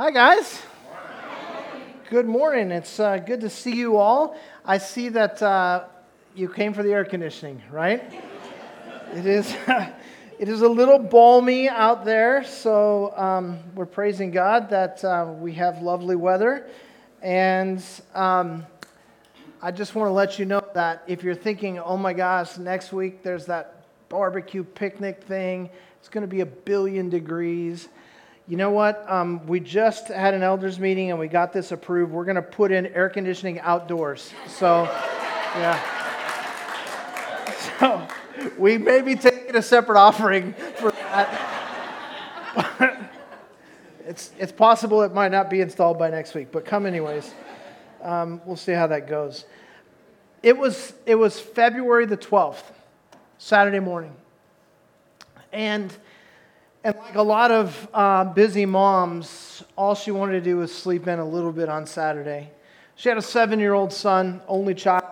Hi, guys. Good morning. It's uh, good to see you all. I see that uh, you came for the air conditioning, right? it is. it is a little balmy out there, so um, we're praising God that uh, we have lovely weather. And um, I just want to let you know that if you're thinking, oh my gosh, next week there's that barbecue picnic thing, it's going to be a billion degrees you know what? Um, we just had an elders meeting and we got this approved. We're going to put in air conditioning outdoors. So, yeah. So, we may be taking a separate offering for that. it's, it's possible it might not be installed by next week, but come anyways. Um, we'll see how that goes. It was, it was February the 12th, Saturday morning. And and like a lot of uh, busy moms, all she wanted to do was sleep in a little bit on Saturday. She had a seven year old son, only child.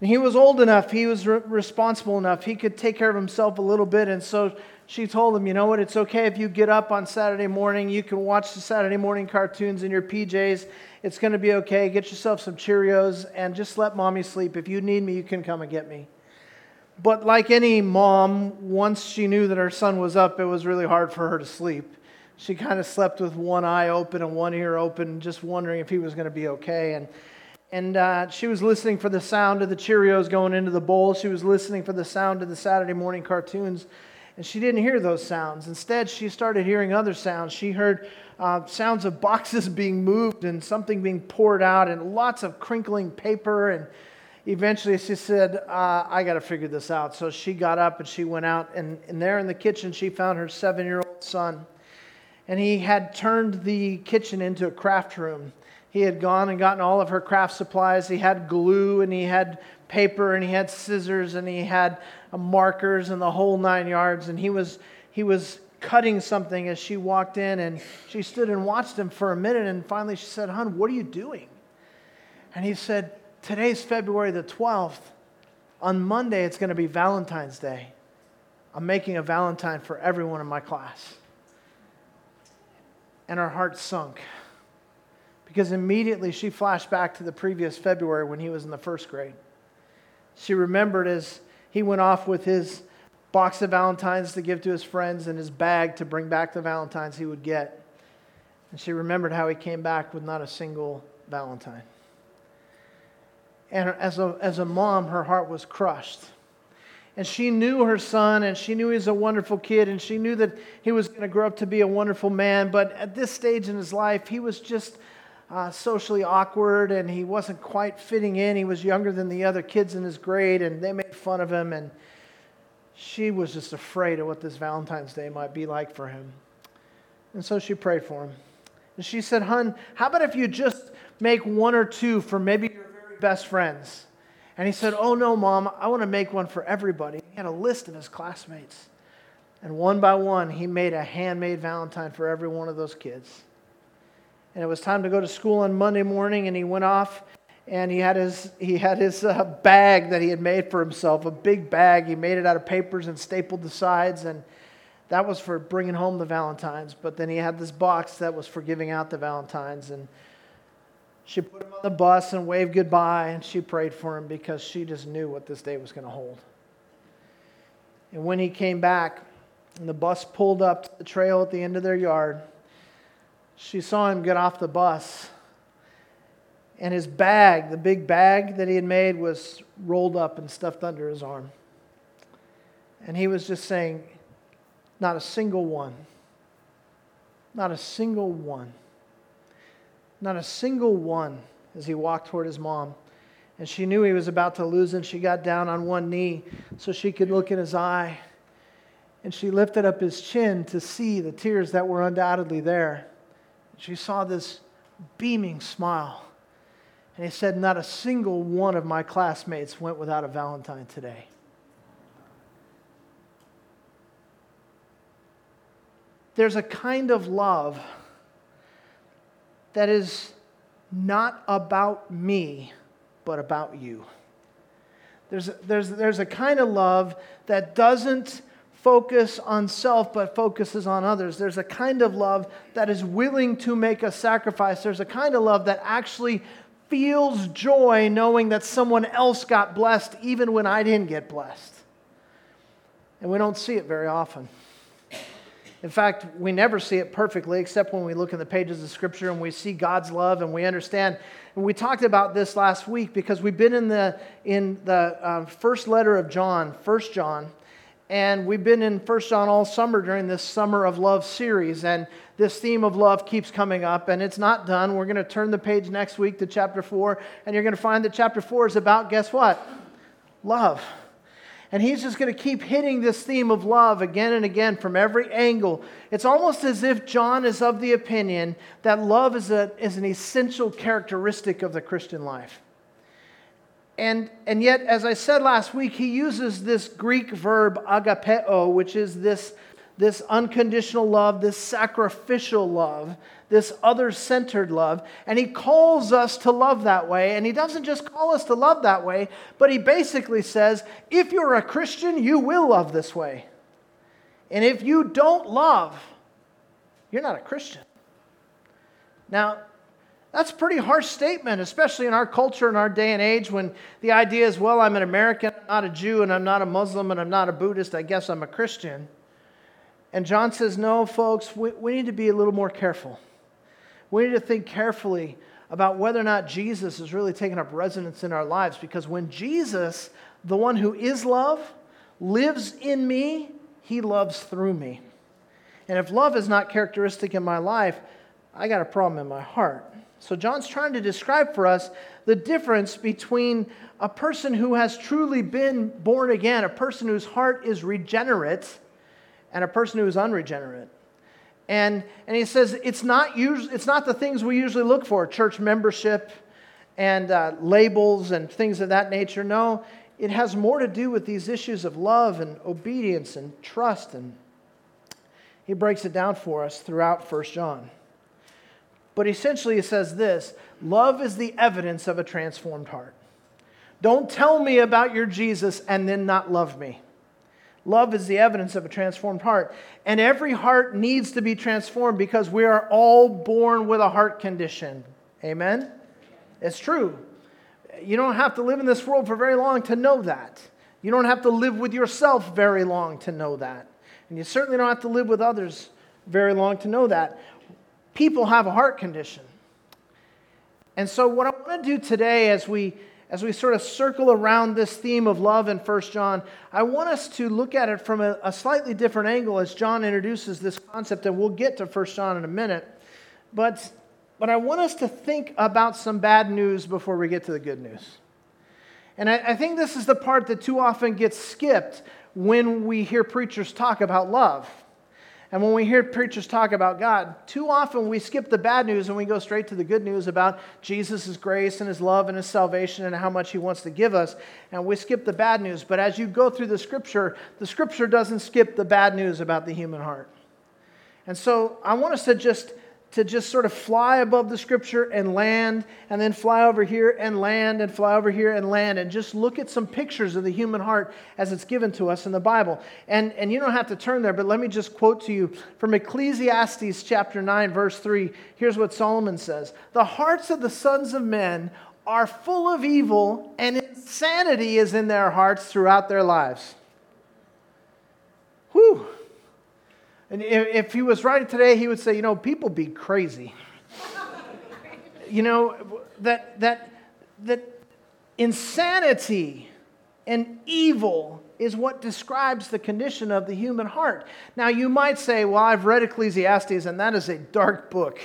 And he was old enough, he was re- responsible enough, he could take care of himself a little bit. And so she told him, You know what? It's okay if you get up on Saturday morning. You can watch the Saturday morning cartoons in your PJs. It's going to be okay. Get yourself some Cheerios and just let mommy sleep. If you need me, you can come and get me. But like any mom, once she knew that her son was up, it was really hard for her to sleep. She kind of slept with one eye open and one ear open, just wondering if he was going to be okay. And, and uh, she was listening for the sound of the Cheerios going into the bowl. She was listening for the sound of the Saturday morning cartoons. And she didn't hear those sounds. Instead, she started hearing other sounds. She heard uh, sounds of boxes being moved and something being poured out and lots of crinkling paper and eventually she said, uh, I got to figure this out. So she got up and she went out, and, and there in the kitchen, she found her seven year old son. And he had turned the kitchen into a craft room. He had gone and gotten all of her craft supplies. He had glue and he had paper and he had scissors and he had uh, markers and the whole nine yards. And he was, he was cutting something as she walked in and she stood and watched him for a minute. And finally she said, Hon, what are you doing? And he said, Today's February the 12th. On Monday, it's going to be Valentine's Day. I'm making a Valentine for everyone in my class. And her heart sunk because immediately she flashed back to the previous February when he was in the first grade. She remembered as he went off with his box of Valentines to give to his friends and his bag to bring back the Valentines he would get. And she remembered how he came back with not a single Valentine. And as a, as a mom, her heart was crushed. And she knew her son, and she knew he was a wonderful kid, and she knew that he was going to grow up to be a wonderful man. But at this stage in his life, he was just uh, socially awkward, and he wasn't quite fitting in. He was younger than the other kids in his grade, and they made fun of him. And she was just afraid of what this Valentine's Day might be like for him. And so she prayed for him. And she said, Hun, how about if you just make one or two for maybe best friends. And he said, Oh, no, mom, I want to make one for everybody. He had a list of his classmates. And one by one, he made a handmade Valentine for every one of those kids. And it was time to go to school on Monday morning, and he went off and he had his, he had his uh, bag that he had made for himself, a big bag. He made it out of papers and stapled the sides, and that was for bringing home the Valentines. But then he had this box that was for giving out the Valentines. And she put him on the bus and waved goodbye, and she prayed for him because she just knew what this day was going to hold. And when he came back, and the bus pulled up to the trail at the end of their yard, she saw him get off the bus. And his bag, the big bag that he had made, was rolled up and stuffed under his arm. And he was just saying, Not a single one. Not a single one. Not a single one as he walked toward his mom. And she knew he was about to lose, and she got down on one knee so she could look in his eye. And she lifted up his chin to see the tears that were undoubtedly there. She saw this beaming smile. And he said, Not a single one of my classmates went without a Valentine today. There's a kind of love that is not about me, but about you. There's, there's, there's a kind of love that doesn't focus on self but focuses on others. There's a kind of love that is willing to make a sacrifice. There's a kind of love that actually feels joy knowing that someone else got blessed even when I didn't get blessed. And we don't see it very often. In fact, we never see it perfectly except when we look in the pages of Scripture and we see God's love and we understand. And we talked about this last week because we've been in the, in the uh, first letter of John, First John, and we've been in First John all summer during this Summer of Love series. And this theme of love keeps coming up, and it's not done. We're going to turn the page next week to chapter 4, and you're going to find that chapter 4 is about, guess what? Love. And he's just going to keep hitting this theme of love again and again from every angle. It's almost as if John is of the opinion that love is, a, is an essential characteristic of the Christian life. And, and yet, as I said last week, he uses this Greek verb agapeo, which is this, this unconditional love, this sacrificial love, this other centered love. And he calls us to love that way. And he doesn't just call us to love that way, but he basically says, if you're a Christian, you will love this way. And if you don't love, you're not a Christian. Now, that's a pretty harsh statement, especially in our culture in our day and age when the idea is, well, I'm an American, I'm not a Jew, and I'm not a Muslim, and I'm not a Buddhist, I guess I'm a Christian. And John says, no, folks, we, we need to be a little more careful. We need to think carefully about whether or not Jesus is really taking up residence in our lives because when Jesus, the one who is love, lives in me, he loves through me. And if love is not characteristic in my life, I got a problem in my heart. So, John's trying to describe for us the difference between a person who has truly been born again, a person whose heart is regenerate, and a person who is unregenerate. And, and he says it's not, usually, it's not the things we usually look for church membership and uh, labels and things of that nature. No, it has more to do with these issues of love and obedience and trust. And he breaks it down for us throughout 1 John. But essentially, he says this love is the evidence of a transformed heart. Don't tell me about your Jesus and then not love me. Love is the evidence of a transformed heart. And every heart needs to be transformed because we are all born with a heart condition. Amen? It's true. You don't have to live in this world for very long to know that. You don't have to live with yourself very long to know that. And you certainly don't have to live with others very long to know that people have a heart condition. And so, what I want to do today as we as we sort of circle around this theme of love in 1 John, I want us to look at it from a, a, slightly different angle as John introduces this concept, and we'll get to 1 John in a minute. But, but I want us to think about some bad news before we get to the good news. And I, I think this is the part that too often gets skipped when we hear preachers talk about love. And when we hear preachers talk about God, too often we skip the bad news and we go straight to the good news about Jesus' grace and his love and his salvation and how much he wants to give us. And we skip the bad news. But as you go through the scripture, the scripture doesn't skip the bad news about the human heart. And so I want us to just to just sort of fly above the scripture and land, and then fly over here and land, and fly over here and land, and just look at some pictures of the human heart as it's given to us in the Bible. And, and you don't have to turn there, but let me just quote to you from Ecclesiastes chapter 9, verse 3. Here's what Solomon says The hearts of the sons of men are full of evil, and insanity is in their hearts throughout their lives. And if he was writing today, he would say, you know, people be crazy. you know, that, that, that insanity and evil is what describes the condition of the human heart. Now, you might say, well, I've read Ecclesiastes, and that is a dark book.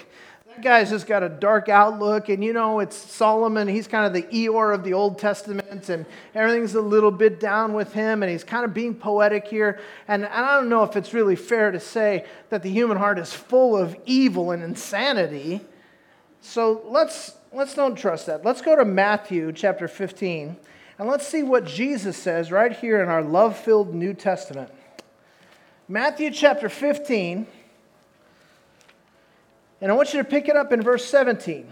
That guy's just got a dark outlook, and you know, it's Solomon. He's kind of the Eeyore of the Old Testament, and everything's a little bit down with him, and he's kind of being poetic here. And, and I don't know if it's really fair to say that the human heart is full of evil and insanity. So let's, let's don't trust that. Let's go to Matthew chapter 15, and let's see what Jesus says right here in our love filled New Testament. Matthew chapter 15. And I want you to pick it up in verse 17.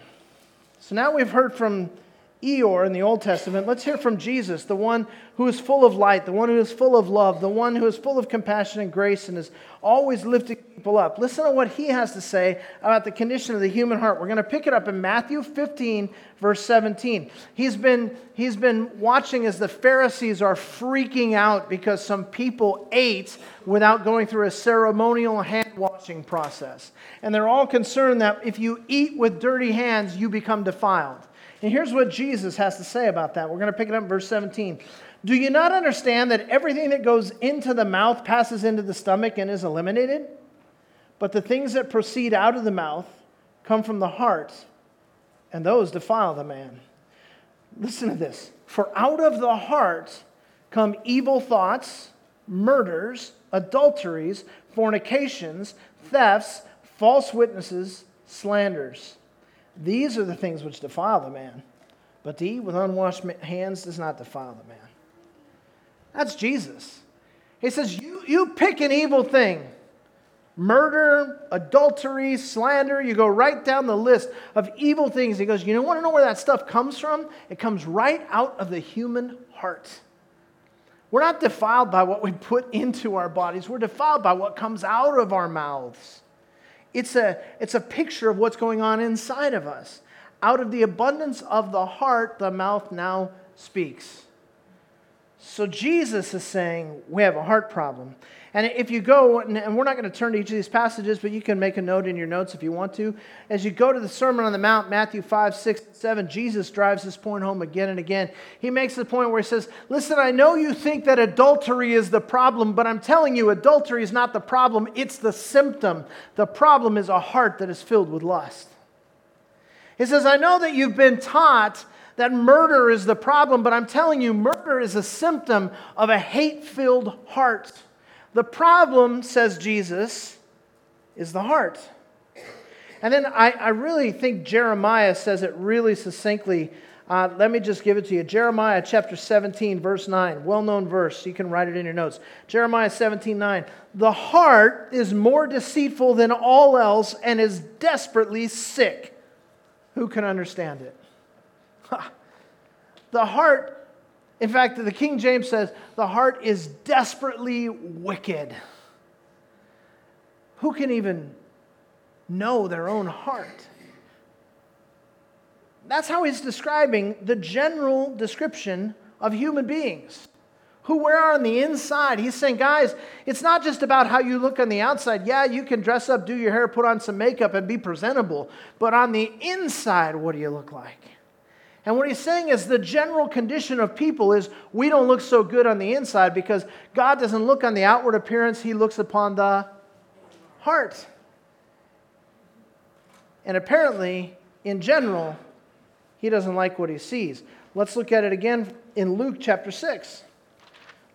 So now we've heard from Eeyore in the Old Testament, let's hear from Jesus, the one who is full of light, the one who is full of love, the one who is full of compassion and grace and is always lifting people up. Listen to what he has to say about the condition of the human heart. We're going to pick it up in Matthew 15, verse 17. He's been, he's been watching as the Pharisees are freaking out because some people ate without going through a ceremonial hand washing process. And they're all concerned that if you eat with dirty hands, you become defiled. And here's what Jesus has to say about that. We're going to pick it up in verse 17. Do you not understand that everything that goes into the mouth passes into the stomach and is eliminated? But the things that proceed out of the mouth come from the heart, and those defile the man. Listen to this. For out of the heart come evil thoughts, murders, adulteries, fornications, thefts, false witnesses, slanders. These are the things which defile the man. But to eat with unwashed hands does not defile the man. That's Jesus. He says, You, you pick an evil thing murder, adultery, slander. You go right down the list of evil things. He goes, You want to know where that stuff comes from? It comes right out of the human heart. We're not defiled by what we put into our bodies, we're defiled by what comes out of our mouths. It's a, it's a picture of what's going on inside of us. Out of the abundance of the heart, the mouth now speaks. So Jesus is saying we have a heart problem. And if you go, and we're not going to turn to each of these passages, but you can make a note in your notes if you want to. As you go to the Sermon on the Mount, Matthew 5, 6, and 7, Jesus drives this point home again and again. He makes the point where he says, Listen, I know you think that adultery is the problem, but I'm telling you, adultery is not the problem, it's the symptom. The problem is a heart that is filled with lust. He says, I know that you've been taught that murder is the problem, but I'm telling you, murder is a symptom of a hate filled heart. The problem, says Jesus, is the heart. And then I, I really think Jeremiah says it really succinctly. Uh, let me just give it to you. Jeremiah chapter 17, verse 9, well known verse. You can write it in your notes. Jeremiah 17, 9. The heart is more deceitful than all else and is desperately sick. Who can understand it? the heart in fact, the King James says, the heart is desperately wicked. Who can even know their own heart? That's how he's describing the general description of human beings who we are on the inside. He's saying, guys, it's not just about how you look on the outside. Yeah, you can dress up, do your hair, put on some makeup, and be presentable. But on the inside, what do you look like? And what he's saying is the general condition of people is we don't look so good on the inside because God doesn't look on the outward appearance, he looks upon the heart. And apparently, in general, he doesn't like what he sees. Let's look at it again in Luke chapter 6.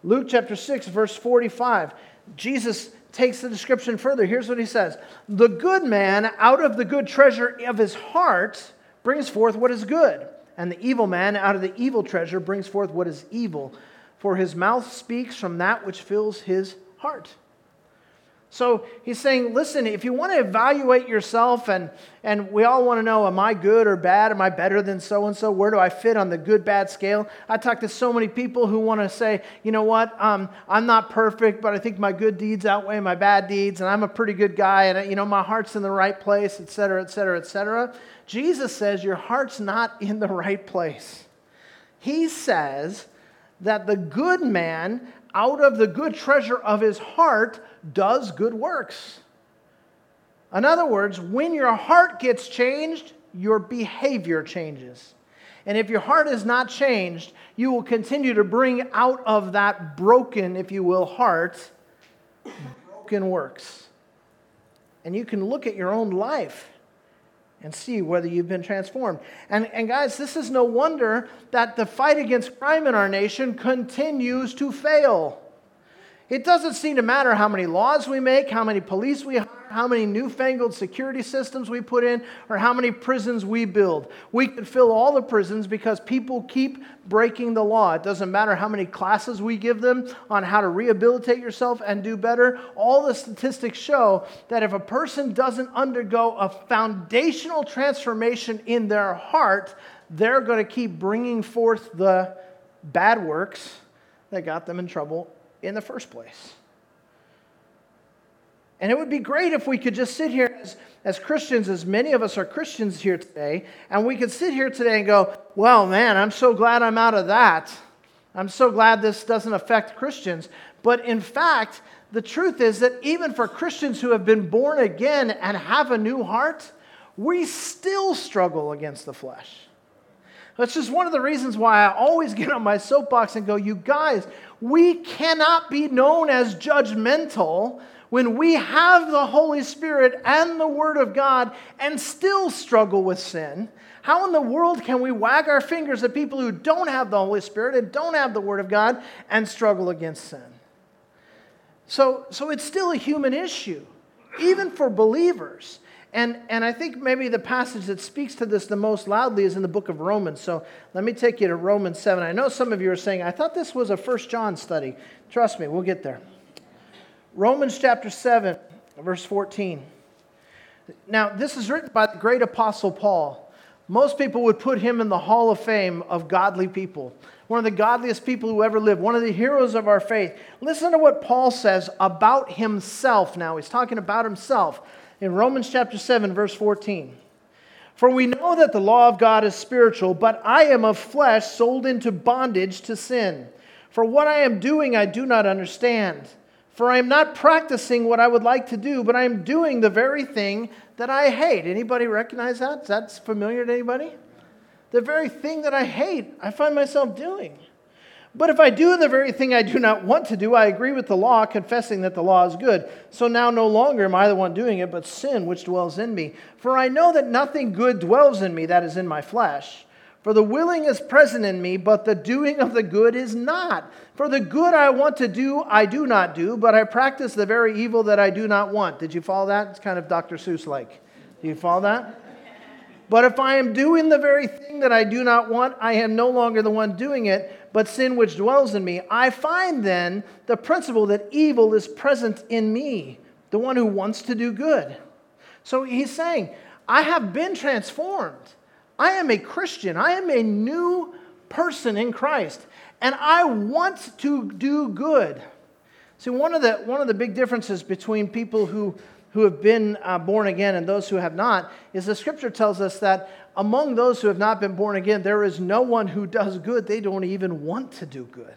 Luke chapter 6, verse 45. Jesus takes the description further. Here's what he says The good man, out of the good treasure of his heart, brings forth what is good and the evil man out of the evil treasure brings forth what is evil, for his mouth speaks from that which fills his heart. So he's saying, listen, if you want to evaluate yourself, and, and we all want to know, am I good or bad? Am I better than so and so? Where do I fit on the good bad scale? I talk to so many people who want to say, you know what, um, I'm not perfect, but I think my good deeds outweigh my bad deeds, and I'm a pretty good guy, and you know, my heart's in the right place, et cetera, et cetera, et cetera. Jesus says your heart's not in the right place. He says that the good man, out of the good treasure of his heart, does good works. In other words, when your heart gets changed, your behavior changes. And if your heart is not changed, you will continue to bring out of that broken, if you will, heart, broken works. And you can look at your own life and see whether you've been transformed. And, and guys, this is no wonder that the fight against crime in our nation continues to fail. It doesn't seem to matter how many laws we make, how many police we hire, how many newfangled security systems we put in, or how many prisons we build. We can fill all the prisons because people keep breaking the law. It doesn't matter how many classes we give them on how to rehabilitate yourself and do better. All the statistics show that if a person doesn't undergo a foundational transformation in their heart, they're going to keep bringing forth the bad works that got them in trouble in the first place. And it would be great if we could just sit here as, as Christians, as many of us are Christians here today, and we could sit here today and go, well, man, I'm so glad I'm out of that. I'm so glad this doesn't affect Christians. But in fact, the truth is that even for Christians who have been born again and have a new heart, we still struggle against the flesh. That's just one of the reasons why I always get on my soapbox and go, you guys, we cannot be known as judgmental when we have the Holy Spirit and the Word of God and still struggle with sin. How in the world can we wag our fingers at people who don't have the Holy Spirit and don't have the Word of God and struggle against sin? So, so it's still a human issue, even for believers. And, and I think maybe the passage that speaks to this the most loudly is in the book of Romans. So let me take you to Romans 7. I know some of you are saying, I thought this was a First John study. Trust me, we'll get there. Romans chapter 7, verse 14. Now, this is written by the great apostle Paul. Most people would put him in the hall of fame of godly people, one of the godliest people who ever lived, one of the heroes of our faith. Listen to what Paul says about himself now. He's talking about himself in Romans chapter 7, verse 14. For we know that the law of God is spiritual, but I am of flesh, sold into bondage to sin. For what I am doing, I do not understand. For I am not practicing what I would like to do, but I am doing the very thing that I hate. Anybody recognize that? Is that familiar to anybody? The very thing that I hate, I find myself doing. But if I do the very thing I do not want to do, I agree with the law, confessing that the law is good. So now no longer am I the one doing it, but sin which dwells in me. For I know that nothing good dwells in me, that is in my flesh. For the willing is present in me, but the doing of the good is not. For the good I want to do, I do not do, but I practice the very evil that I do not want. Did you follow that? It's kind of Dr. Seuss like. Do you follow that? But if I am doing the very thing that I do not want, I am no longer the one doing it, but sin which dwells in me. I find then the principle that evil is present in me, the one who wants to do good. So he's saying, I have been transformed. I am a Christian. I am a new person in Christ, and I want to do good. See, one of the, one of the big differences between people who who have been uh, born again and those who have not is the scripture tells us that among those who have not been born again, there is no one who does good. They don't even want to do good.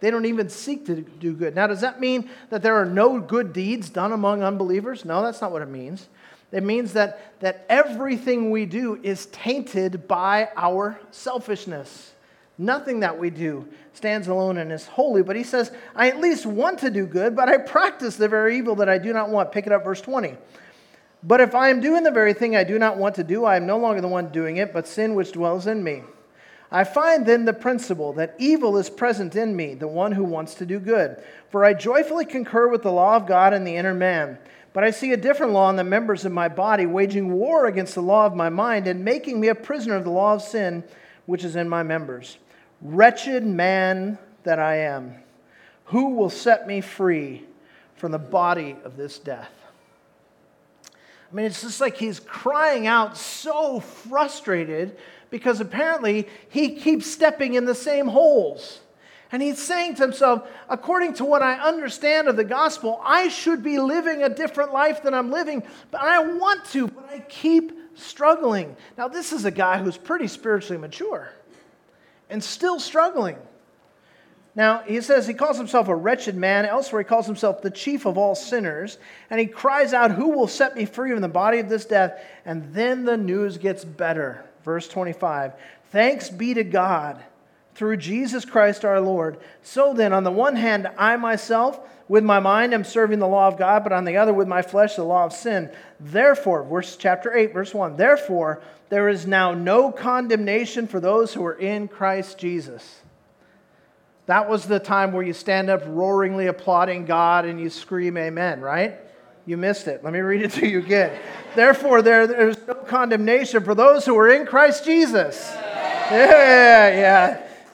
They don't even seek to do good. Now, does that mean that there are no good deeds done among unbelievers? No, that's not what it means. It means that, that everything we do is tainted by our selfishness. Nothing that we do stands alone and is holy. But he says, I at least want to do good, but I practice the very evil that I do not want. Pick it up, verse 20. But if I am doing the very thing I do not want to do, I am no longer the one doing it, but sin which dwells in me. I find then the principle that evil is present in me, the one who wants to do good. For I joyfully concur with the law of God in the inner man. But I see a different law in the members of my body, waging war against the law of my mind and making me a prisoner of the law of sin which is in my members. Wretched man that I am, who will set me free from the body of this death? I mean, it's just like he's crying out so frustrated because apparently he keeps stepping in the same holes. And he's saying to himself, according to what I understand of the gospel, I should be living a different life than I'm living, but I want to, but I keep struggling. Now, this is a guy who's pretty spiritually mature and still struggling. Now, he says he calls himself a wretched man. Elsewhere, he calls himself the chief of all sinners. And he cries out, Who will set me free from the body of this death? And then the news gets better. Verse 25 Thanks be to God through Jesus Christ our Lord. So then, on the one hand, I myself, with my mind, am serving the law of God, but on the other, with my flesh, the law of sin. Therefore, verse chapter 8, verse 1 Therefore, there is now no condemnation for those who are in Christ Jesus. That was the time where you stand up roaringly applauding God and you scream amen, right? You missed it. Let me read it to you again. Therefore, there, there's no condemnation for those who are in Christ Jesus. Yeah, yeah.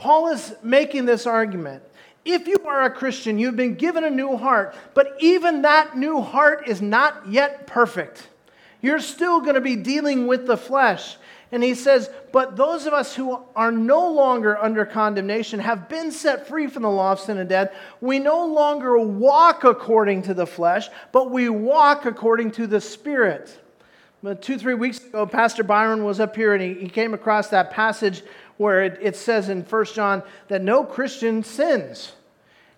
Paul is making this argument if you are a Christian, you've been given a new heart, but even that new heart is not yet perfect. You're still going to be dealing with the flesh. And he says, But those of us who are no longer under condemnation have been set free from the law of sin and death. We no longer walk according to the flesh, but we walk according to the Spirit. But two, three weeks ago, Pastor Byron was up here and he, he came across that passage where it, it says in 1 John that no Christian sins.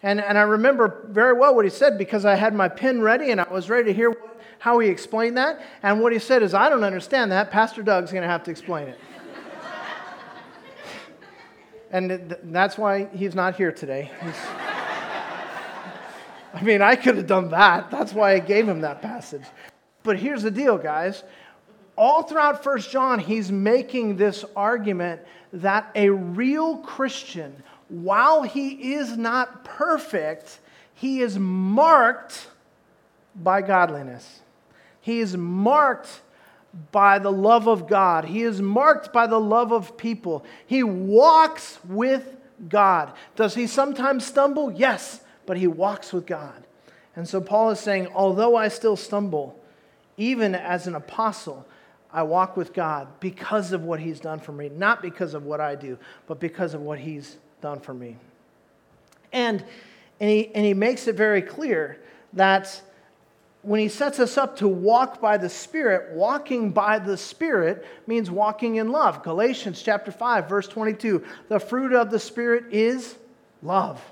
And, and I remember very well what he said because I had my pen ready and I was ready to hear what, how he explained that. And what he said is, I don't understand that. Pastor Doug's going to have to explain it. and that's why he's not here today. I mean, I could have done that. That's why I gave him that passage. But here's the deal, guys. All throughout First John, he's making this argument that a real Christian, while he is not perfect, he is marked by godliness. He is marked by the love of God. He is marked by the love of people. He walks with God. Does he sometimes stumble? Yes, but he walks with God. And so Paul is saying, although I still stumble, even as an apostle, I walk with God because of what He's done for me, not because of what I do, but because of what He's done for me. And, and, he, and he makes it very clear that when he sets us up to walk by the Spirit, walking by the Spirit means walking in love. Galatians chapter 5, verse 22 the fruit of the Spirit is love.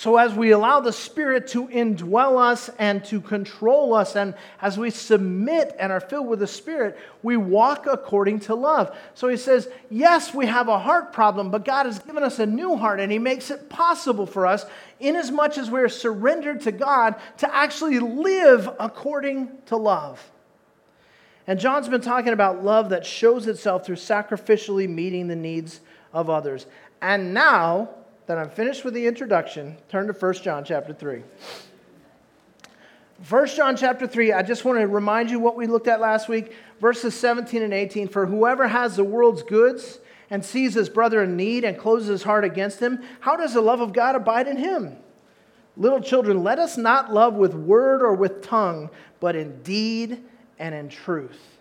So, as we allow the Spirit to indwell us and to control us, and as we submit and are filled with the Spirit, we walk according to love. So, he says, Yes, we have a heart problem, but God has given us a new heart, and He makes it possible for us, inasmuch as we're surrendered to God, to actually live according to love. And John's been talking about love that shows itself through sacrificially meeting the needs of others. And now, that I'm finished with the introduction, turn to 1 John chapter 3. 1 John chapter 3, I just want to remind you what we looked at last week, verses 17 and 18. For whoever has the world's goods and sees his brother in need and closes his heart against him, how does the love of God abide in him? Little children, let us not love with word or with tongue, but in deed and in truth.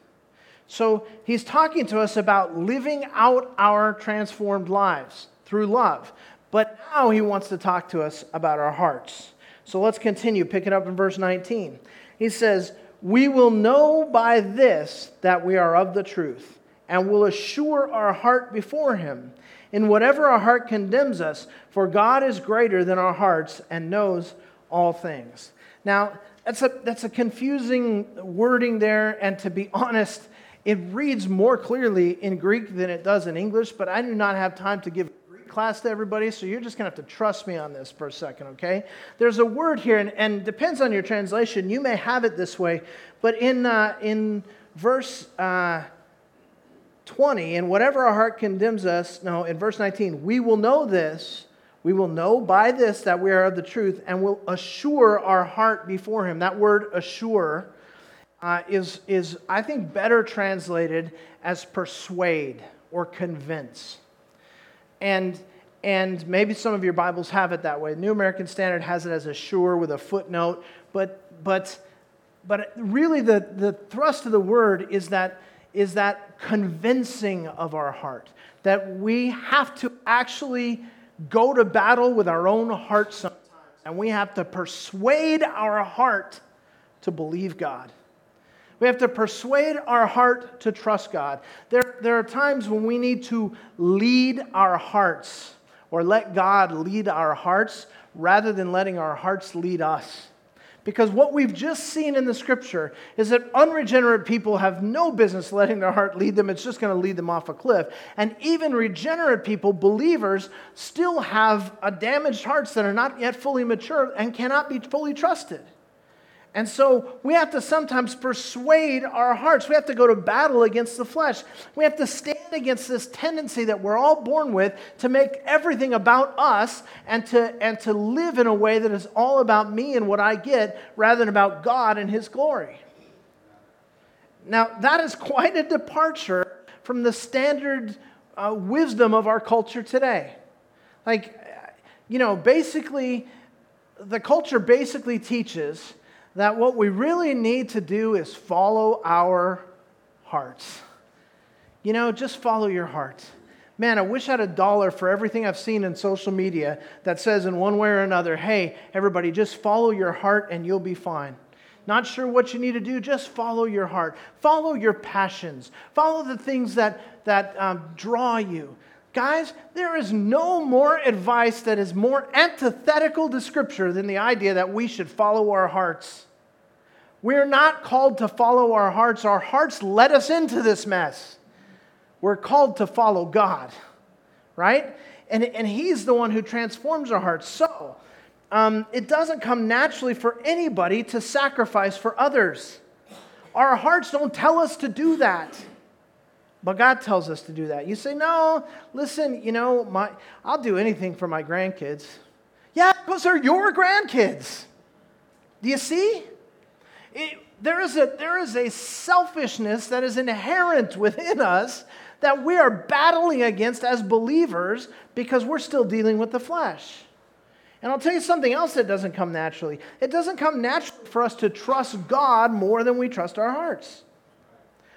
So he's talking to us about living out our transformed lives through love. But now he wants to talk to us about our hearts. So let's continue, pick it up in verse 19. He says, We will know by this that we are of the truth, and will assure our heart before him in whatever our heart condemns us, for God is greater than our hearts and knows all things. Now, that's a, that's a confusing wording there, and to be honest, it reads more clearly in Greek than it does in English, but I do not have time to give class to everybody, so you're just going to have to trust me on this for a second, okay? There's a word here, and, and depends on your translation. You may have it this way, but in, uh, in verse uh, 20, and whatever our heart condemns us, no, in verse 19, we will know this. We will know by this that we are of the truth and will assure our heart before Him. That word assure uh, is, is, I think, better translated as persuade or convince. And, and maybe some of your Bibles have it that way. New American Standard has it as a sure with a footnote, but, but, but really the, the thrust of the word is that, is that convincing of our heart, that we have to actually go to battle with our own heart sometimes, and we have to persuade our heart to believe God. We have to persuade our heart to trust God. There, there are times when we need to lead our hearts. or let God lead our hearts rather than letting our hearts lead us. Because what we've just seen in the scripture is that unregenerate people have no business letting their heart lead them. It's just going to lead them off a cliff. And even regenerate people, believers, still have damaged hearts that are not yet fully mature and cannot be fully trusted. And so we have to sometimes persuade our hearts. We have to go to battle against the flesh. We have to stand against this tendency that we're all born with to make everything about us and to, and to live in a way that is all about me and what I get rather than about God and His glory. Now, that is quite a departure from the standard uh, wisdom of our culture today. Like, you know, basically, the culture basically teaches that what we really need to do is follow our hearts. You know, just follow your heart. Man, I wish I had a dollar for everything I've seen in social media that says in one way or another, hey, everybody, just follow your heart and you'll be fine. Not sure what you need to do, just follow your heart. Follow your passions. Follow the things that, that um, draw you. Guys, there is no more advice that is more antithetical to Scripture than the idea that we should follow our hearts. We're not called to follow our hearts. Our hearts led us into this mess. We're called to follow God, right? And, and He's the one who transforms our hearts. So, um, it doesn't come naturally for anybody to sacrifice for others. Our hearts don't tell us to do that. But God tells us to do that. You say, no, listen, you know, my, I'll do anything for my grandkids. Yeah, because they're your grandkids. Do you see? It, there, is a, there is a selfishness that is inherent within us that we are battling against as believers because we're still dealing with the flesh. And I'll tell you something else that doesn't come naturally. It doesn't come naturally for us to trust God more than we trust our hearts.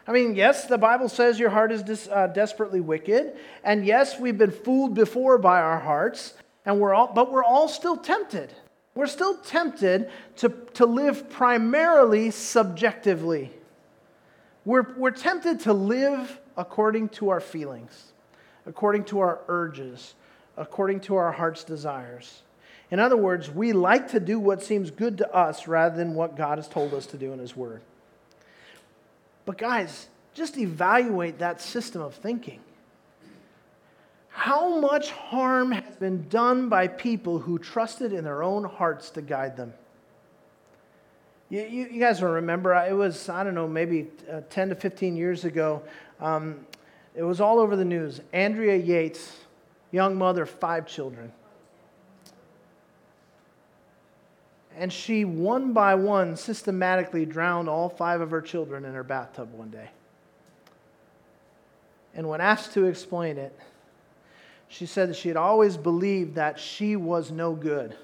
I mean, yes, the Bible says your heart is uh, desperately wicked, and yes, we've been fooled before by our hearts, and we're all, but we're all still tempted. We're still tempted to, to live primarily subjectively. We're, we're tempted to live according to our feelings, according to our urges, according to our heart's desires. In other words, we like to do what seems good to us rather than what God has told us to do in His Word. But, guys, just evaluate that system of thinking. How much harm has been done by people who trusted in their own hearts to guide them? You, you, you guys will remember, it was, I don't know, maybe uh, 10 to 15 years ago. Um, it was all over the news. Andrea Yates, young mother, five children. And she one by one systematically drowned all five of her children in her bathtub one day. And when asked to explain it, she said that she had always believed that she was no good.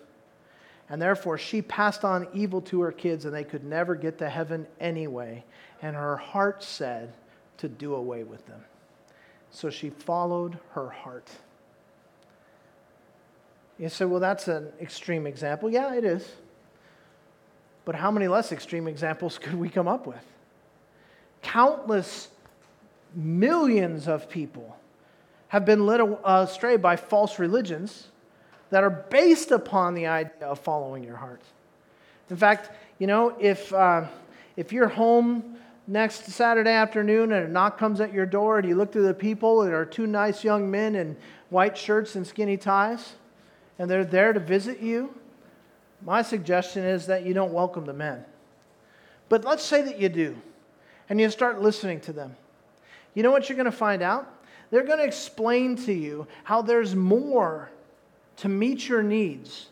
And therefore, she passed on evil to her kids, and they could never get to heaven anyway. And her heart said to do away with them. So she followed her heart. You say, well, that's an extreme example. Yeah, it is. But how many less extreme examples could we come up with? Countless millions of people have been led astray by false religions that are based upon the idea of following your heart. In fact, you know, if, uh, if you're home next Saturday afternoon and a knock comes at your door and you look through the people, and there are two nice young men in white shirts and skinny ties, and they're there to visit you, my suggestion is that you don't welcome the men. But let's say that you do, and you start listening to them. You know what you're going to find out? They're going to explain to you how there's more to meet your needs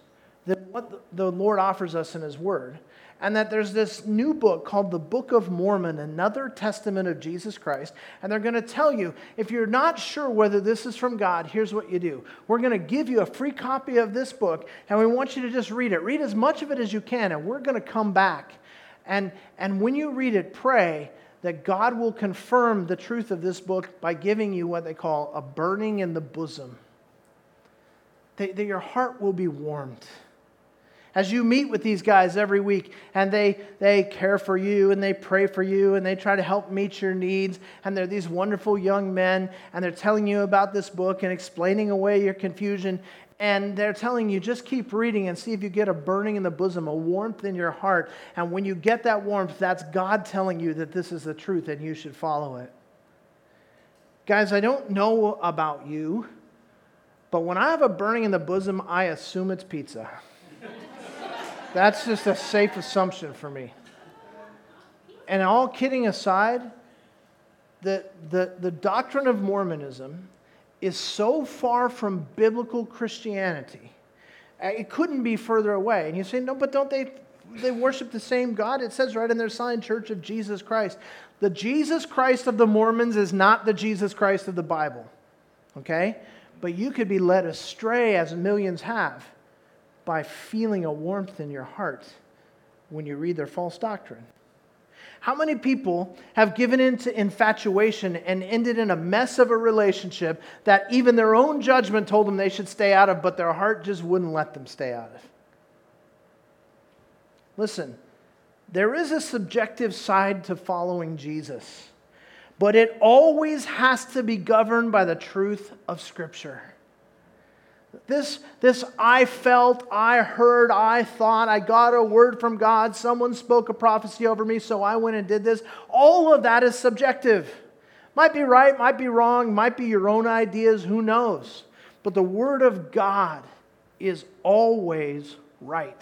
than what the Lord offers us in His Word and that there's this new book called the Book of Mormon, another testament of Jesus Christ. And they're going to tell you if you're not sure whether this is from God, here's what you do. We're going to give you a free copy of this book, and we want you to just read it. Read as much of it as you can, and we're going to come back. And, and when you read it, pray that God will confirm the truth of this book by giving you what they call a burning in the bosom, that, that your heart will be warmed as you meet with these guys every week and they, they care for you and they pray for you and they try to help meet your needs and they're these wonderful young men and they're telling you about this book and explaining away your confusion and they're telling you just keep reading and see if you get a burning in the bosom a warmth in your heart. And when you get that warmth that's god telling you that this is the truth and you should follow it. Guys i don't know about you but when i have a burning in the bosom i assume it's pizza that's just a safe assumption for me. And all kidding aside, the, the, the doctrine of Mormonism is so far from biblical Christianity. Uh, it couldn't be further away. And you say, no, but don't they, they worship the same God? It says right in their sign, Church of Jesus Christ. The Jesus Christ of the Mormons is not the Jesus Christ of the Bible. Okay? But you could be led astray as millions have by feeling a warmth in your heart when you read their false doctrine. How many people have given into infatuation and ended in a mess of a relationship that even their own judgment told them they should stay out of, but their heart just wouldn't let them stay out of? Listen, there is a subjective side to following Jesus, but it always has to be governed by the truth of Scripture. This, this I felt, I heard, I thought, I got a word from God, someone spoke a prophecy over me, so I went and did this. All of that is subjective. Might be right, might be wrong, might be your own ideas, who knows? But the Word of God is always right.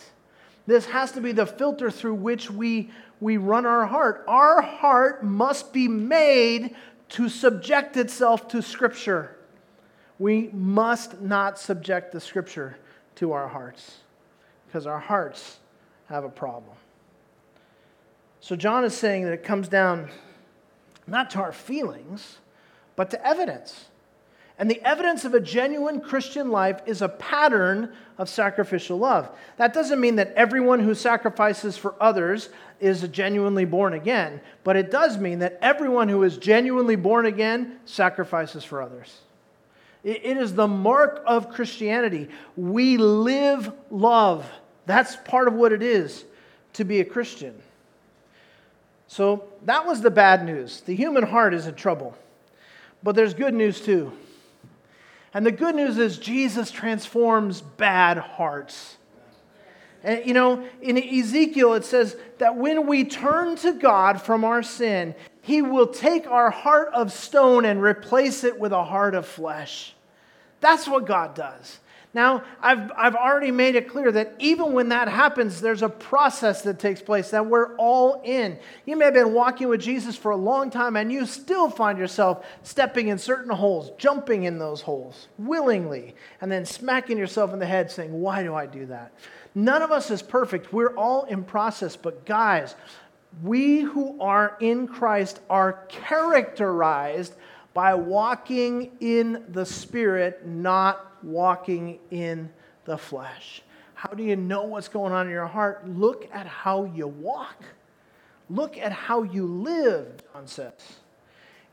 This has to be the filter through which we, we run our heart. Our heart must be made to subject itself to Scripture. We must not subject the scripture to our hearts because our hearts have a problem. So, John is saying that it comes down not to our feelings, but to evidence. And the evidence of a genuine Christian life is a pattern of sacrificial love. That doesn't mean that everyone who sacrifices for others is genuinely born again, but it does mean that everyone who is genuinely born again sacrifices for others. It is the mark of Christianity. We live love. That's part of what it is to be a Christian. So that was the bad news. The human heart is in trouble. But there's good news too. And the good news is Jesus transforms bad hearts. And you know, in Ezekiel, it says that when we turn to God from our sin, He will take our heart of stone and replace it with a heart of flesh. That's what God does. Now, I've, I've already made it clear that even when that happens, there's a process that takes place that we're all in. You may have been walking with Jesus for a long time and you still find yourself stepping in certain holes, jumping in those holes willingly, and then smacking yourself in the head saying, Why do I do that? None of us is perfect. We're all in process. But, guys, we who are in Christ are characterized by walking in the Spirit, not walking in the flesh. How do you know what's going on in your heart? Look at how you walk. Look at how you live, John says.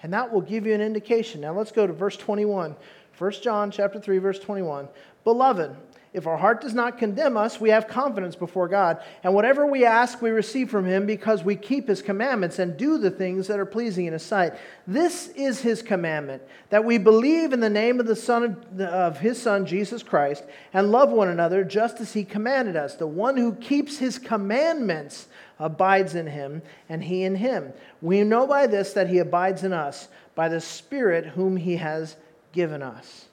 And that will give you an indication. Now let's go to verse 21. 1 John chapter 3 verse 21. Beloved, if our heart does not condemn us, we have confidence before God. And whatever we ask, we receive from Him because we keep His commandments and do the things that are pleasing in His sight. This is His commandment that we believe in the name of the Son of, of His Son, Jesus Christ, and love one another just as He commanded us. The one who keeps His commandments abides in Him, and He in Him. We know by this that He abides in us, by the Spirit whom He has given us.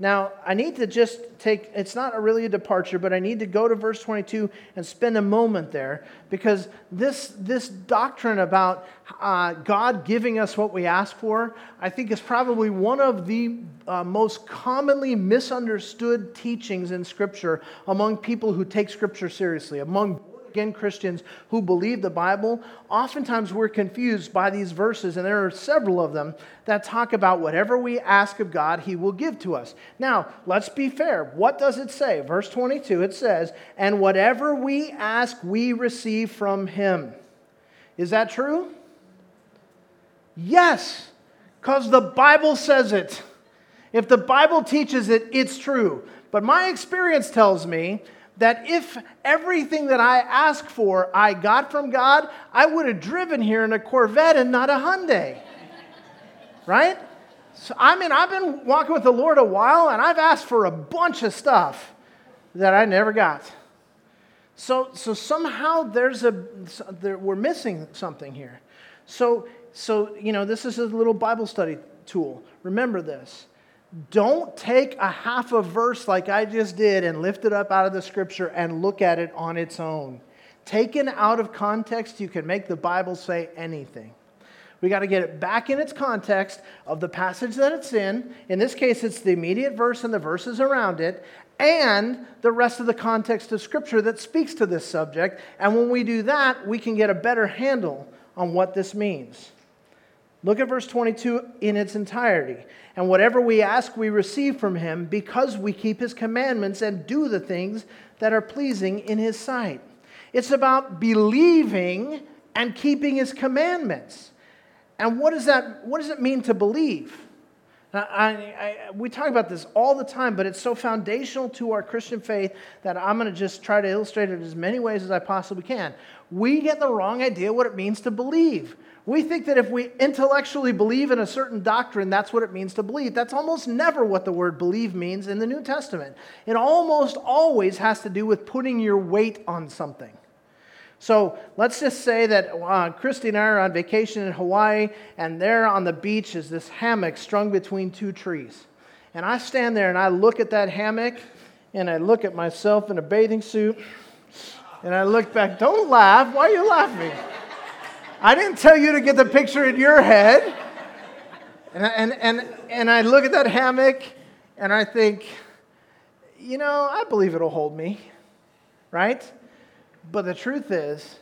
Now, I need to just take, it's not really a departure, but I need to go to verse 22 and spend a moment there because this, this doctrine about uh, God giving us what we ask for, I think is probably one of the uh, most commonly misunderstood teachings in Scripture among people who take Scripture seriously, among again Christians who believe the Bible, oftentimes we're confused by these verses, and there are several of them that talk about whatever we ask of God, He will give to us. Now, let's be fair. What does it say? Verse 22, it says, And whatever we ask, we receive from Him. Is that true? Yes, because the Bible says it. If the Bible teaches it, it's true. But my experience tells me that if everything that I ask for I got from God, I would have driven here in a Corvette and not a Hyundai. right? So, I mean, I've been walking with the Lord a while and I've asked for a bunch of stuff that I never got. So, so somehow there's a, there, we're missing something here. So, so, you know, this is a little Bible study tool. Remember this. Don't take a half a verse like I just did and lift it up out of the scripture and look at it on its own. Taken out of context, you can make the Bible say anything. We got to get it back in its context of the passage that it's in. In this case, it's the immediate verse and the verses around it, and the rest of the context of Scripture that speaks to this subject. And when we do that, we can get a better handle on what this means. Look at verse 22 in its entirety. And whatever we ask, we receive from him because we keep his commandments and do the things that are pleasing in his sight. It's about believing and keeping his commandments. And what does that what does it mean to believe? I, I, we talk about this all the time, but it's so foundational to our Christian faith that I'm going to just try to illustrate it as many ways as I possibly can. We get the wrong idea what it means to believe. We think that if we intellectually believe in a certain doctrine, that's what it means to believe. That's almost never what the word believe means in the New Testament. It almost always has to do with putting your weight on something. So let's just say that uh, Christy and I are on vacation in Hawaii, and there on the beach is this hammock strung between two trees. And I stand there and I look at that hammock, and I look at myself in a bathing suit, and I look back. Don't laugh. Why are you laughing? I didn't tell you to get the picture in your head. And, and, and, and I look at that hammock, and I think, you know, I believe it'll hold me, right? But the truth is,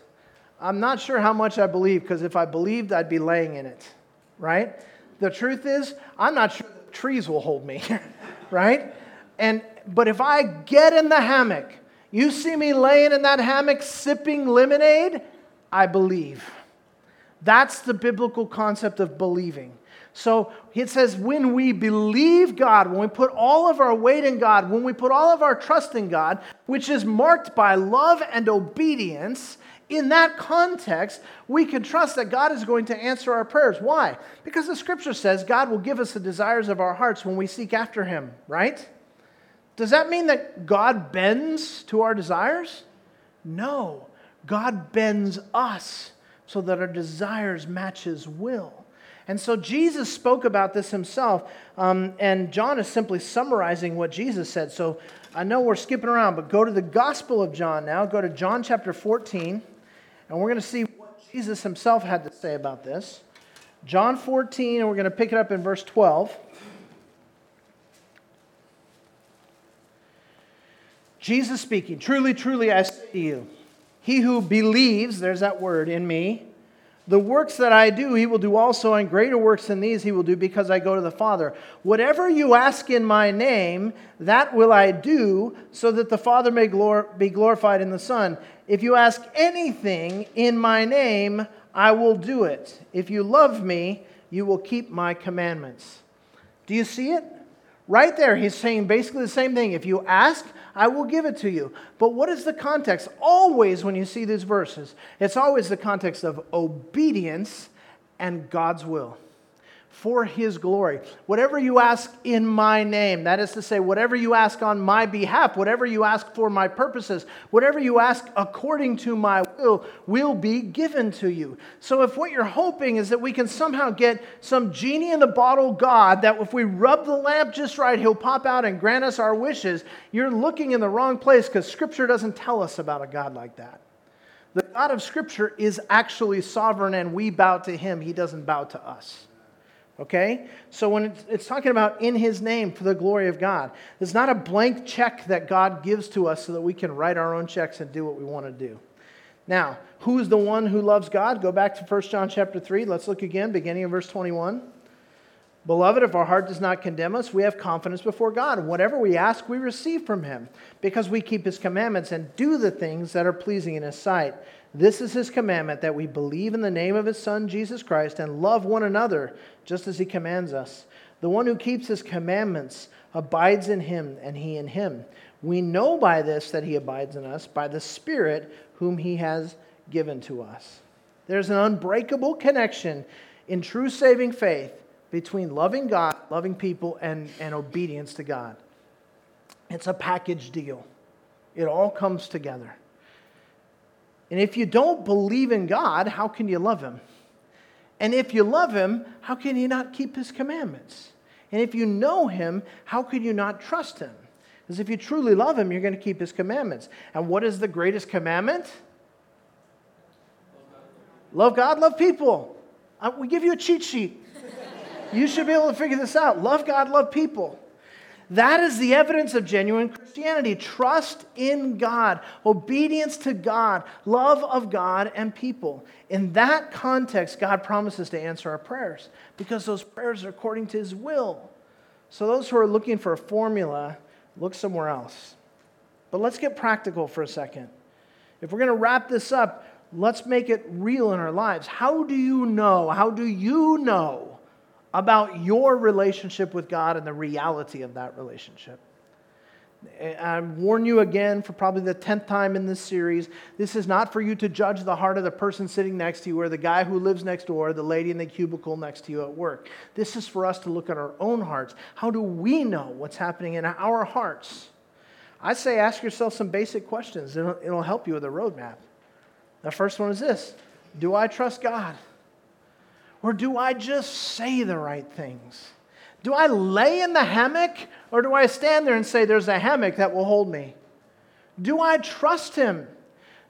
I'm not sure how much I believe because if I believed, I'd be laying in it, right? The truth is, I'm not sure trees will hold me, right? And but if I get in the hammock, you see me laying in that hammock sipping lemonade, I believe. That's the biblical concept of believing. So it says, when we believe God, when we put all of our weight in God, when we put all of our trust in God, which is marked by love and obedience, in that context, we can trust that God is going to answer our prayers. Why? Because the scripture says God will give us the desires of our hearts when we seek after Him, right? Does that mean that God bends to our desires? No. God bends us so that our desires match His will. And so Jesus spoke about this himself, um, and John is simply summarizing what Jesus said. So I know we're skipping around, but go to the Gospel of John now. Go to John chapter 14, and we're going to see what Jesus himself had to say about this. John 14, and we're going to pick it up in verse 12. Jesus speaking, Truly, truly, I say to you, he who believes, there's that word, in me, the works that I do, he will do also, and greater works than these he will do because I go to the Father. Whatever you ask in my name, that will I do, so that the Father may glor- be glorified in the Son. If you ask anything in my name, I will do it. If you love me, you will keep my commandments. Do you see it? Right there, he's saying basically the same thing. If you ask, I will give it to you. But what is the context? Always, when you see these verses, it's always the context of obedience and God's will for his glory. Whatever you ask in my name, that is to say, whatever you ask on my behalf, whatever you ask for my purposes, whatever you ask according to my will, will be given to you. So if what you're hoping is that we can somehow get some genie in the bottle God, that if we rub the lamp just right, he'll pop out and grant us our wishes, you're looking in the wrong place because Scripture doesn't tell us about a God like that. The God of Scripture is actually sovereign and we bow to him, he doesn't bow to us. Okay? So when it's, it's, talking about in his name for the glory of God, it's not a blank check that God gives to us so that we can write our own checks and do what we want to do. Now, who is the one who loves God? Go back to 1 John chapter 3. Let's look again, beginning in verse 21. Beloved, if our heart does not condemn us, we have confidence before God. Whatever we ask, we receive from him, because we keep his commandments and do the things that are pleasing in his sight. This is his commandment that we believe in the name of his Son, Jesus Christ, and love one another just as he commands us. The one who keeps his commandments abides in him, and he in him. We know by this that he abides in us, by the Spirit whom he has given to us. There's an unbreakable connection in true saving faith between loving God, loving people, and, and obedience to God. It's a package deal, it all comes together. And if you don't believe in God, how can you love Him? And if you love Him, how can you not keep His commandments? And if you know Him, how could you not trust Him? Because if you truly love Him, you're going to keep His commandments. And what is the greatest commandment? Love God, love people. Uh, we give you a cheat sheet. You should be able to figure this out. Love God, love people. That is the evidence of genuine Christianity trust in God, obedience to God, love of God and people. In that context, God promises to answer our prayers because those prayers are according to His will. So, those who are looking for a formula, look somewhere else. But let's get practical for a second. If we're going to wrap this up, let's make it real in our lives. How do you know? How do you know about your relationship with God and the reality of that relationship. I warn you again for probably the 10th time in this series this is not for you to judge the heart of the person sitting next to you or the guy who lives next door, or the lady in the cubicle next to you at work. This is for us to look at our own hearts. How do we know what's happening in our hearts? I say ask yourself some basic questions, it'll, it'll help you with a roadmap. The first one is this Do I trust God? Or do I just say the right things? Do I lay in the hammock or do I stand there and say, There's a hammock that will hold me? Do I trust him?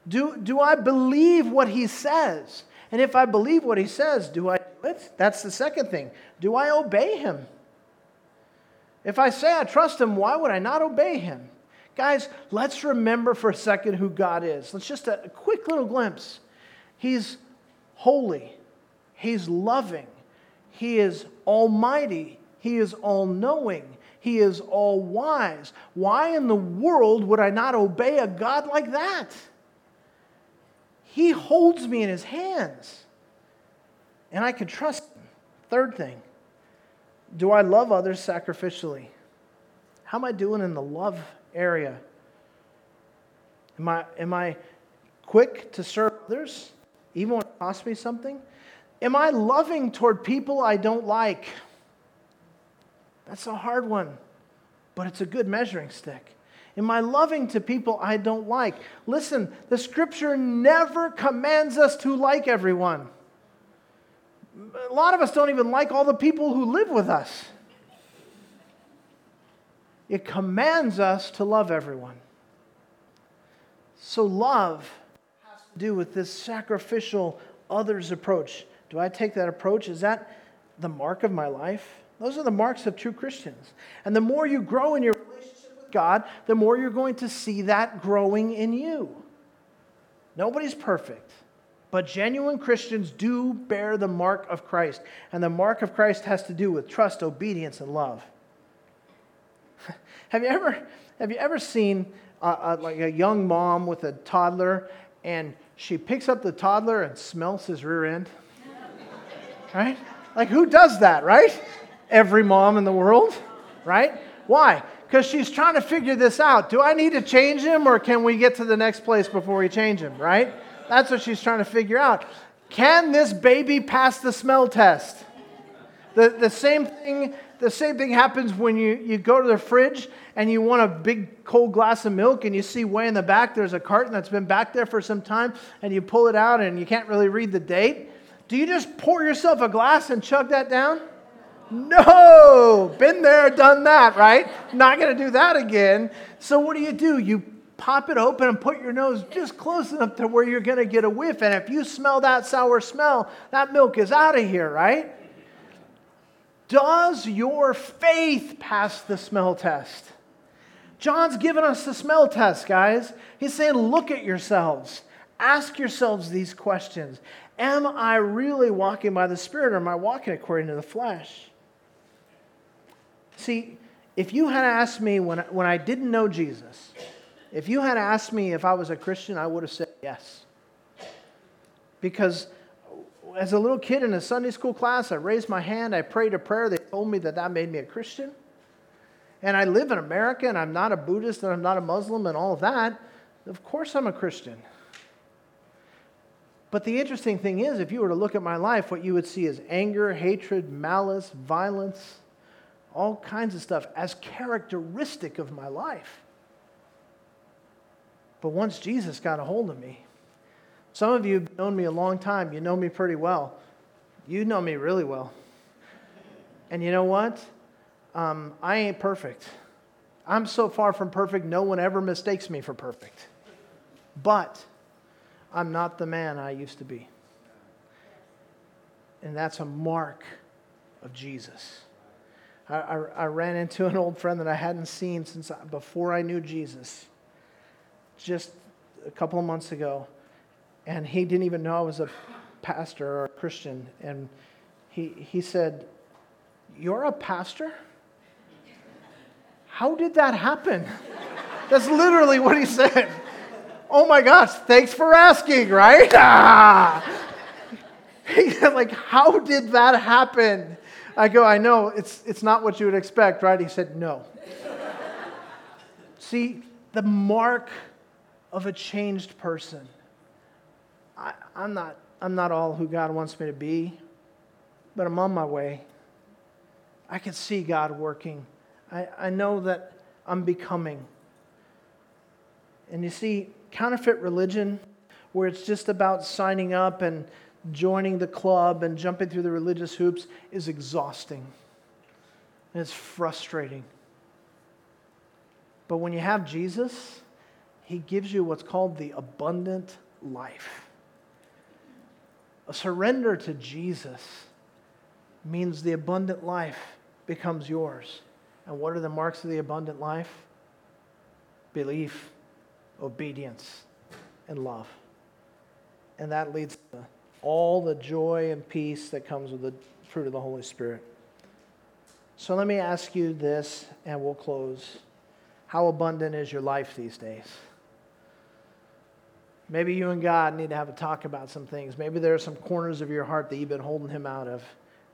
Do, do I believe what he says? And if I believe what he says, do I do it? That's the second thing. Do I obey him? If I say I trust him, why would I not obey him? Guys, let's remember for a second who God is. Let's just a quick little glimpse. He's holy. He's loving. He is almighty. He is all knowing. He is all wise. Why in the world would I not obey a God like that? He holds me in his hands, and I can trust him. Third thing do I love others sacrificially? How am I doing in the love area? Am I, am I quick to serve others, even when it costs me something? Am I loving toward people I don't like? That's a hard one, but it's a good measuring stick. Am I loving to people I don't like? Listen, the scripture never commands us to like everyone. A lot of us don't even like all the people who live with us. It commands us to love everyone. So, love has to do with this sacrificial others approach. Do I take that approach? Is that the mark of my life? Those are the marks of true Christians. And the more you grow in your relationship with God, the more you're going to see that growing in you. Nobody's perfect, but genuine Christians do bear the mark of Christ. And the mark of Christ has to do with trust, obedience, and love. have, you ever, have you ever seen like a young mom with a toddler and she picks up the toddler and smells his rear end? right? Like, who does that, right? Every mom in the world, right? Why? Because she's trying to figure this out. Do I need to change him or can we get to the next place before we change him, right? That's what she's trying to figure out. Can this baby pass the smell test? The, the, same thing, the same thing happens when you, you go to the fridge and you want a big cold glass of milk and you see way in the back there's a carton that's been back there for some time and you pull it out and you can't really read the date. Do you just pour yourself a glass and chug that down? No, been there, done that, right? Not going to do that again. So, what do you do? You pop it open and put your nose just close enough to where you're going to get a whiff. And if you smell that sour smell, that milk is out of here, right? Does your faith pass the smell test? John's giving us the smell test, guys. He's saying, look at yourselves. Ask yourselves these questions. Am I really walking by the Spirit or am I walking according to the flesh? See, if you had asked me when, when I didn't know Jesus, if you had asked me if I was a Christian, I would have said yes. Because as a little kid in a Sunday school class, I raised my hand, I prayed a prayer, they told me that that made me a Christian. and I live in America and I'm not a Buddhist and I'm not a Muslim and all of that, of course I'm a Christian. But the interesting thing is, if you were to look at my life, what you would see is anger, hatred, malice, violence, all kinds of stuff as characteristic of my life. But once Jesus got a hold of me, some of you have known me a long time. You know me pretty well. You know me really well. And you know what? Um, I ain't perfect. I'm so far from perfect, no one ever mistakes me for perfect. But I'm not the man I used to be. And that's a mark of Jesus. I, I, ran into an old friend that I hadn't seen since before I knew Jesus, just a couple of months ago. And he didn't even know I was a pastor or a Christian. And he, he said, You're a pastor? How did that happen? That's literally what he said. Oh my gosh, thanks for asking, right? Ah. like, how did that happen? I go, I know, it's, it's not what you would expect, right? He said, no. See, the mark of a changed person. I, I'm, not, I'm not all who God wants me to be, but I'm on my way. I can see God working. I, I know that I'm becoming. And you see, counterfeit religion, where it's just about signing up and joining the club and jumping through the religious hoops, is exhausting. And it's frustrating. But when you have Jesus, he gives you what's called the abundant life. A surrender to Jesus means the abundant life becomes yours. And what are the marks of the abundant life? Belief, obedience, and love. And that leads to all the joy and peace that comes with the fruit of the Holy Spirit. So let me ask you this, and we'll close. How abundant is your life these days? Maybe you and God need to have a talk about some things. Maybe there are some corners of your heart that you've been holding Him out of.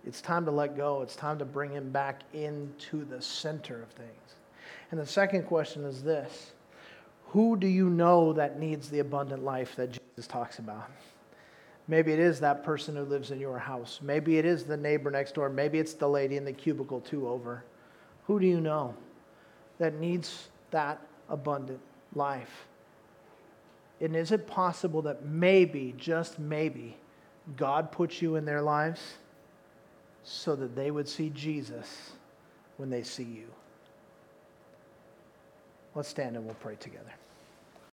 It's time to let go. It's time to bring Him back into the center of things. And the second question is this who do you know that needs the abundant life that Jesus talks about? Maybe it is that person who lives in your house. Maybe it is the neighbor next door. Maybe it's the lady in the cubicle two over. Who do you know that needs that abundant life? And is it possible that maybe, just maybe, God puts you in their lives so that they would see Jesus when they see you? Let's stand and we'll pray together.